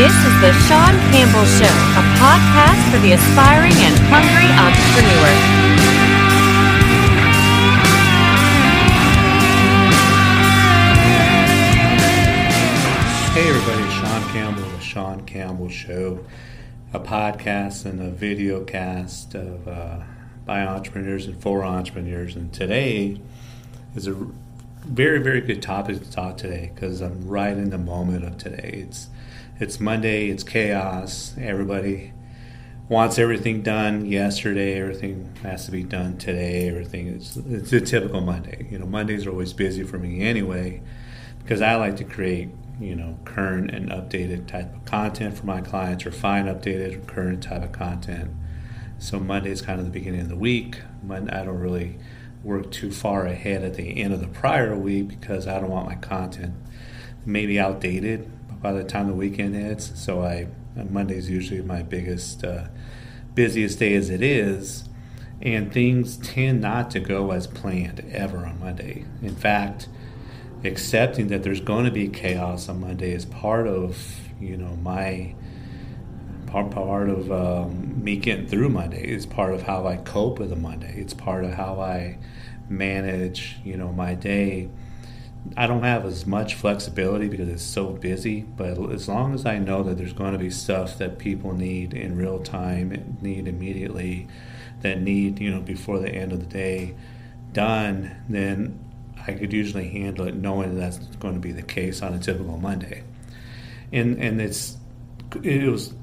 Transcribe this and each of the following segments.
This is the Sean Campbell Show, a podcast for the aspiring and hungry entrepreneur. Hey everybody, it's Sean Campbell, the Sean Campbell Show, a podcast and a video cast of uh, by entrepreneurs and for entrepreneurs. And today is a very, very good topic to talk today because I'm right in the moment of today. It's it's Monday, it's chaos. Everybody wants everything done yesterday, everything has to be done today, everything is it's a typical Monday. You know, Mondays are always busy for me anyway because I like to create, you know, current and updated type of content for my clients or find updated current type of content. So Monday is kind of the beginning of the week. Monday, I don't really work too far ahead at the end of the prior week because I don't want my content maybe outdated by the time the weekend hits. So I Monday's usually my biggest, uh, busiest day as it is, and things tend not to go as planned ever on Monday. In fact, accepting that there's going to be chaos on Monday is part of you know my part part of um, me getting through Monday. It's part of how I cope with a Monday. It's part of how I manage you know my day I don't have as much flexibility because it's so busy, but as long as I know that there's going to be stuff that people need in real time, need immediately, that need, you know, before the end of the day done, then I could usually handle it knowing that that's going to be the case on a typical Monday. And and it's it was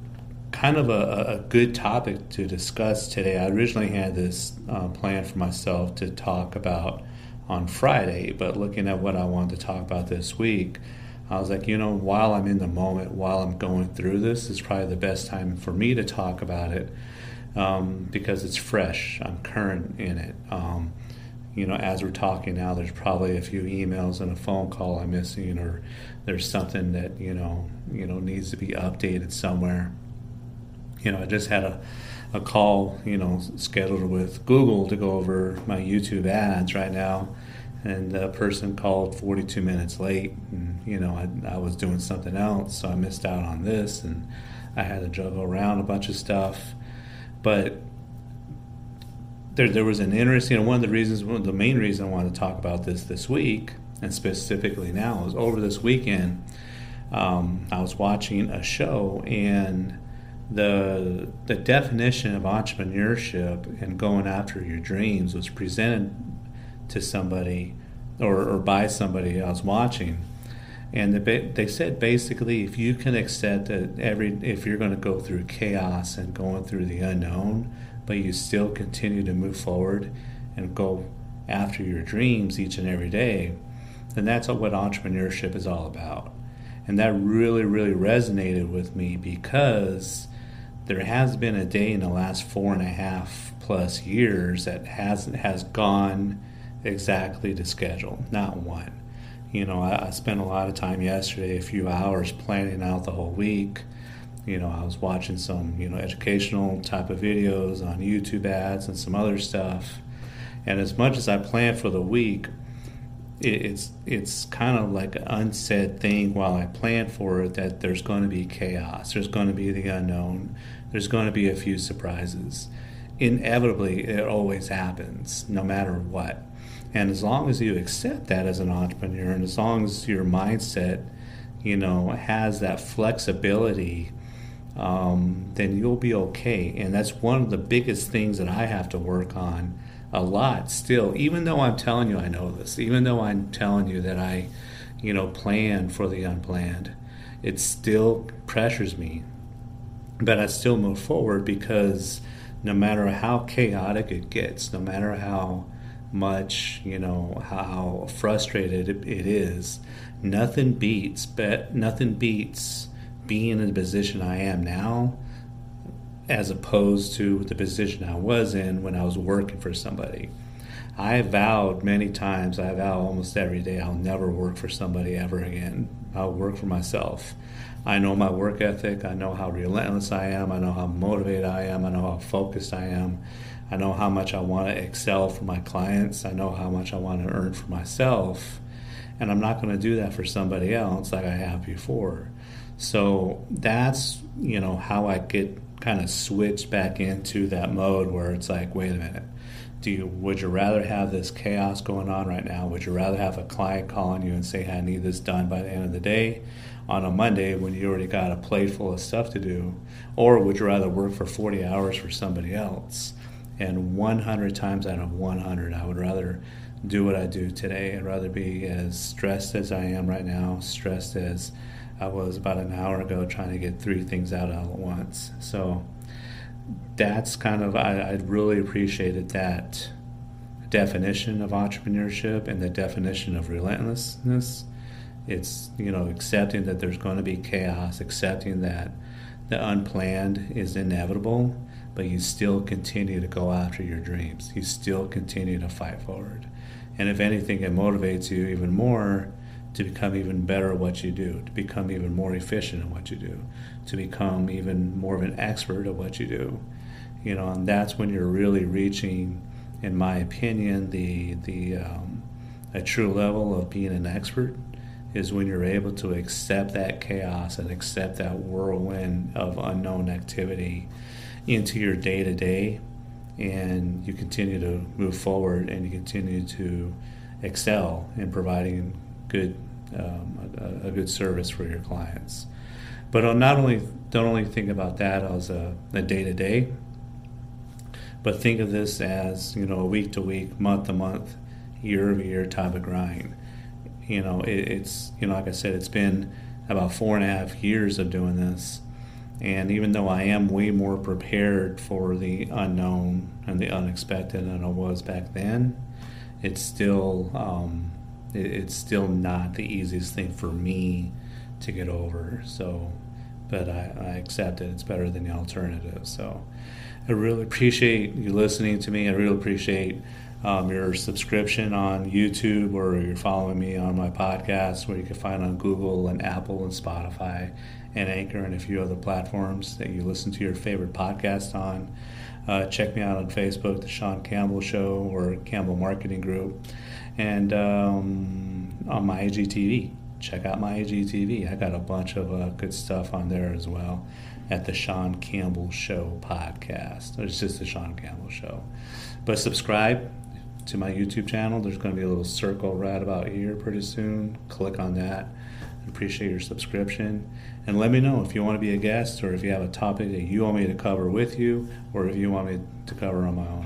kind of a, a good topic to discuss today. I originally had this uh, plan for myself to talk about on Friday, but looking at what I wanted to talk about this week, I was like, you know, while I'm in the moment, while I'm going through this, is probably the best time for me to talk about it um, because it's fresh. I'm current in it. Um, you know, as we're talking now, there's probably a few emails and a phone call I'm missing, or there's something that you know, you know, needs to be updated somewhere. You know, I just had a a call, you know, scheduled with Google to go over my YouTube ads right now. And the person called 42 minutes late, and you know, I, I was doing something else, so I missed out on this, and I had to juggle around a bunch of stuff. But there, there was an interesting, one of the reasons, one of the main reason I wanted to talk about this this week, and specifically now, is over this weekend, um, I was watching a show and the the definition of entrepreneurship and going after your dreams was presented to somebody or, or by somebody I was watching. And the, they said basically if you can accept that every if you're going to go through chaos and going through the unknown but you still continue to move forward and go after your dreams each and every day then that's what entrepreneurship is all about. And that really really resonated with me because there has been a day in the last four and a half plus years that hasn't has gone exactly to schedule, not one. You know, I, I spent a lot of time yesterday, a few hours planning out the whole week. You know, I was watching some, you know, educational type of videos on YouTube ads and some other stuff. And as much as I planned for the week, it's it's kind of like an unsaid thing while I plan for it that there's going to be chaos. There's going to be the unknown there's going to be a few surprises. Inevitably, it always happens, no matter what. And as long as you accept that as an entrepreneur, and as long as your mindset, you know, has that flexibility, um, then you'll be okay. And that's one of the biggest things that I have to work on a lot still. Even though I'm telling you I know this, even though I'm telling you that I, you know, plan for the unplanned, it still pressures me but I still move forward because no matter how chaotic it gets, no matter how much you know how frustrated it, is, nothing beats but nothing beats being in the position I am now as opposed to the position I was in when I was working for somebody. I vowed many times, I vow almost every day, I'll never work for somebody ever again. I'll work for myself. I know my work ethic. I know how relentless I am. I know how motivated I am. I know how focused I am. I know how much I want to excel for my clients. I know how much I want to earn for myself. And I'm not going to do that for somebody else like I have before. So that's you know how I get kind of switch back into that mode where it's like, wait a minute, do you would you rather have this chaos going on right now? Would you rather have a client calling you and say, hey, I need this done by the end of the day on a Monday when you already got a plate full of stuff to do? Or would you rather work for 40 hours for somebody else? And 100 times out of 100, I would rather do what I do today. I'd rather be as stressed as I am right now, stressed as I was about an hour ago trying to get three things out all at once. So that's kind of, I, I really appreciated that definition of entrepreneurship and the definition of relentlessness. It's, you know, accepting that there's going to be chaos, accepting that the unplanned is inevitable, but you still continue to go after your dreams. You still continue to fight forward. And if anything, it motivates you even more to become even better at what you do, to become even more efficient at what you do, to become even more of an expert at what you do. You know, and that's when you're really reaching, in my opinion, the the um, a true level of being an expert is when you're able to accept that chaos and accept that whirlwind of unknown activity into your day to day, and you continue to move forward and you continue to excel in providing good um, a, a, good service for your clients. But I'll not only don't only think about that as a day to day, but think of this as you know a week to week, month to month, year over year type of grind. You know, it, it's you know like I said, it's been about four and a half years of doing this, and even though I am way more prepared for the unknown and the unexpected than I was back then, it's still um, it's still not the easiest thing for me to get over. So, but I, I accept it. It's better than the alternative. So, I really appreciate you listening to me. I really appreciate um, your subscription on YouTube or you're following me on my podcast, where you can find on Google and Apple and Spotify and Anchor and a few other platforms that you listen to your favorite podcast on. Uh, check me out on Facebook, The Sean Campbell Show or Campbell Marketing Group and um, on my IGTV. Check out my IGTV. I got a bunch of uh, good stuff on there as well at the Sean Campbell Show podcast. It's just the Sean Campbell Show. But subscribe to my YouTube channel. There's going to be a little circle right about here pretty soon. Click on that. Appreciate your subscription. And let me know if you want to be a guest or if you have a topic that you want me to cover with you or if you want me to cover on my own.